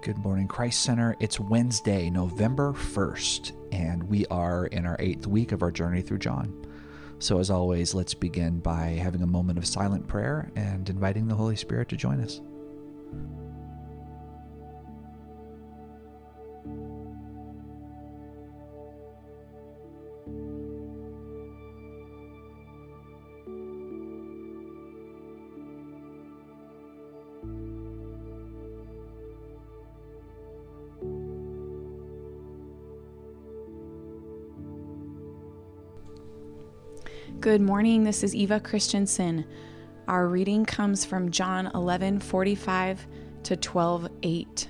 Good morning, Christ Center. It's Wednesday, November 1st, and we are in our eighth week of our journey through John. So, as always, let's begin by having a moment of silent prayer and inviting the Holy Spirit to join us. Good morning. This is Eva Christensen. Our reading comes from John 11 45 to 12 8.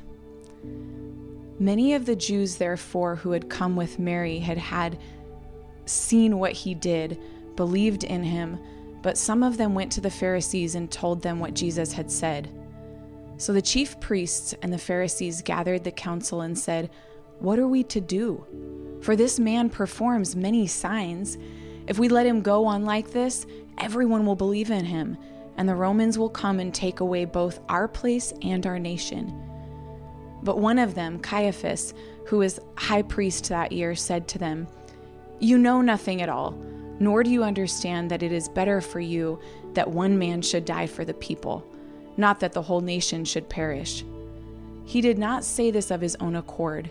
Many of the Jews, therefore, who had come with Mary had had seen what he did, believed in him, but some of them went to the Pharisees and told them what Jesus had said. So the chief priests and the Pharisees gathered the council and said, What are we to do? For this man performs many signs. If we let him go on like this, everyone will believe in him, and the Romans will come and take away both our place and our nation. But one of them, Caiaphas, who was high priest that year, said to them, You know nothing at all, nor do you understand that it is better for you that one man should die for the people, not that the whole nation should perish. He did not say this of his own accord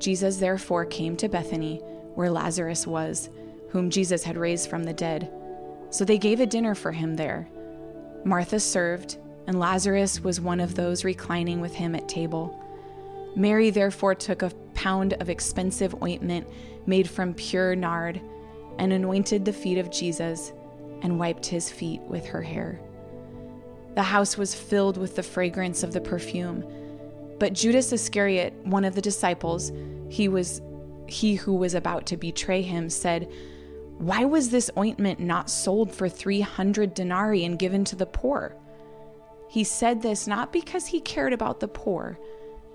Jesus therefore came to Bethany, where Lazarus was, whom Jesus had raised from the dead. So they gave a dinner for him there. Martha served, and Lazarus was one of those reclining with him at table. Mary therefore took a pound of expensive ointment made from pure nard and anointed the feet of Jesus and wiped his feet with her hair. The house was filled with the fragrance of the perfume. But Judas Iscariot, one of the disciples, he was he who was about to betray him said, "Why was this ointment not sold for 300 denarii and given to the poor?" He said this not because he cared about the poor,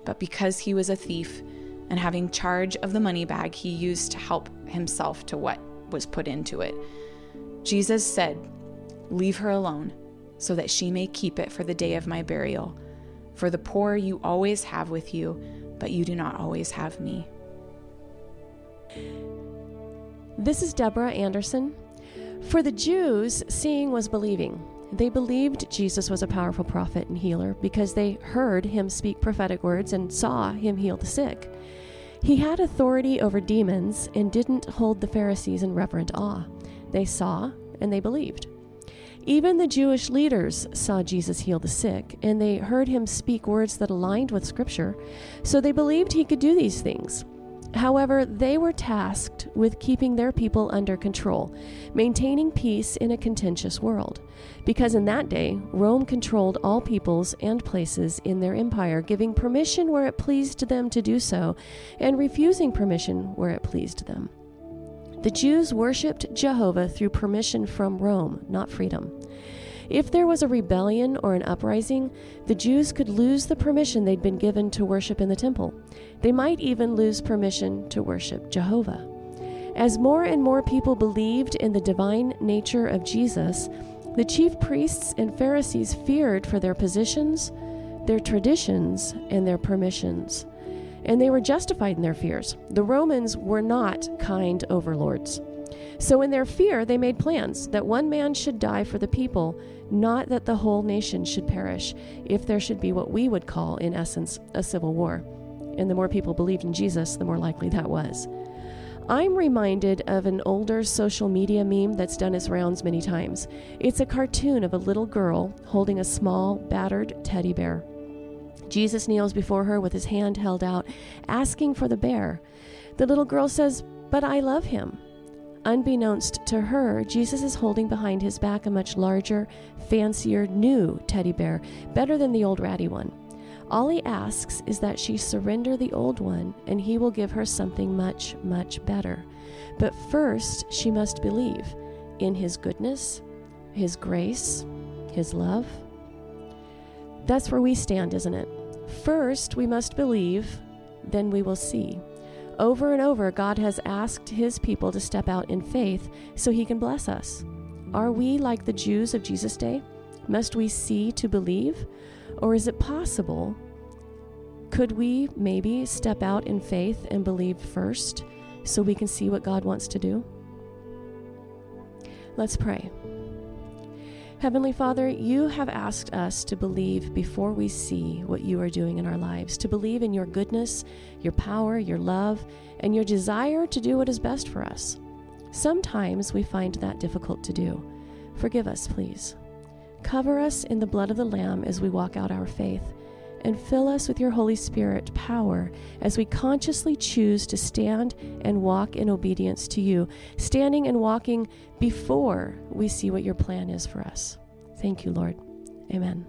but because he was a thief, and having charge of the money bag, he used to help himself to what was put into it. Jesus said, Leave her alone, so that she may keep it for the day of my burial. For the poor you always have with you, but you do not always have me. This is Deborah Anderson. For the Jews, seeing was believing. They believed Jesus was a powerful prophet and healer because they heard him speak prophetic words and saw him heal the sick. He had authority over demons and didn't hold the Pharisees in reverent awe. They saw and they believed. Even the Jewish leaders saw Jesus heal the sick, and they heard him speak words that aligned with Scripture, so they believed he could do these things. However, they were tasked with keeping their people under control, maintaining peace in a contentious world. Because in that day, Rome controlled all peoples and places in their empire, giving permission where it pleased them to do so, and refusing permission where it pleased them. The Jews worshipped Jehovah through permission from Rome, not freedom. If there was a rebellion or an uprising, the Jews could lose the permission they'd been given to worship in the temple. They might even lose permission to worship Jehovah. As more and more people believed in the divine nature of Jesus, the chief priests and Pharisees feared for their positions, their traditions, and their permissions and they were justified in their fears. The Romans were not kind overlords. So, in their fear, they made plans that one man should die for the people, not that the whole nation should perish, if there should be what we would call, in essence, a civil war. And the more people believed in Jesus, the more likely that was. I'm reminded of an older social media meme that's done its rounds many times. It's a cartoon of a little girl holding a small, battered teddy bear. Jesus kneels before her with his hand held out, asking for the bear. The little girl says, But I love him. Unbeknownst to her, Jesus is holding behind his back a much larger, fancier, new teddy bear, better than the old ratty one. All he asks is that she surrender the old one, and he will give her something much, much better. But first, she must believe in his goodness, his grace, his love. That's where we stand, isn't it? First, we must believe, then we will see. Over and over, God has asked his people to step out in faith so he can bless us. Are we like the Jews of Jesus' day? Must we see to believe? Or is it possible? Could we maybe step out in faith and believe first so we can see what God wants to do? Let's pray. Heavenly Father, you have asked us to believe before we see what you are doing in our lives, to believe in your goodness, your power, your love, and your desire to do what is best for us. Sometimes we find that difficult to do. Forgive us, please. Cover us in the blood of the Lamb as we walk out our faith, and fill us with your Holy Spirit power as we consciously choose to stand and walk in obedience to you, standing and walking before we see what your plan is for us. Thank you, Lord. Amen.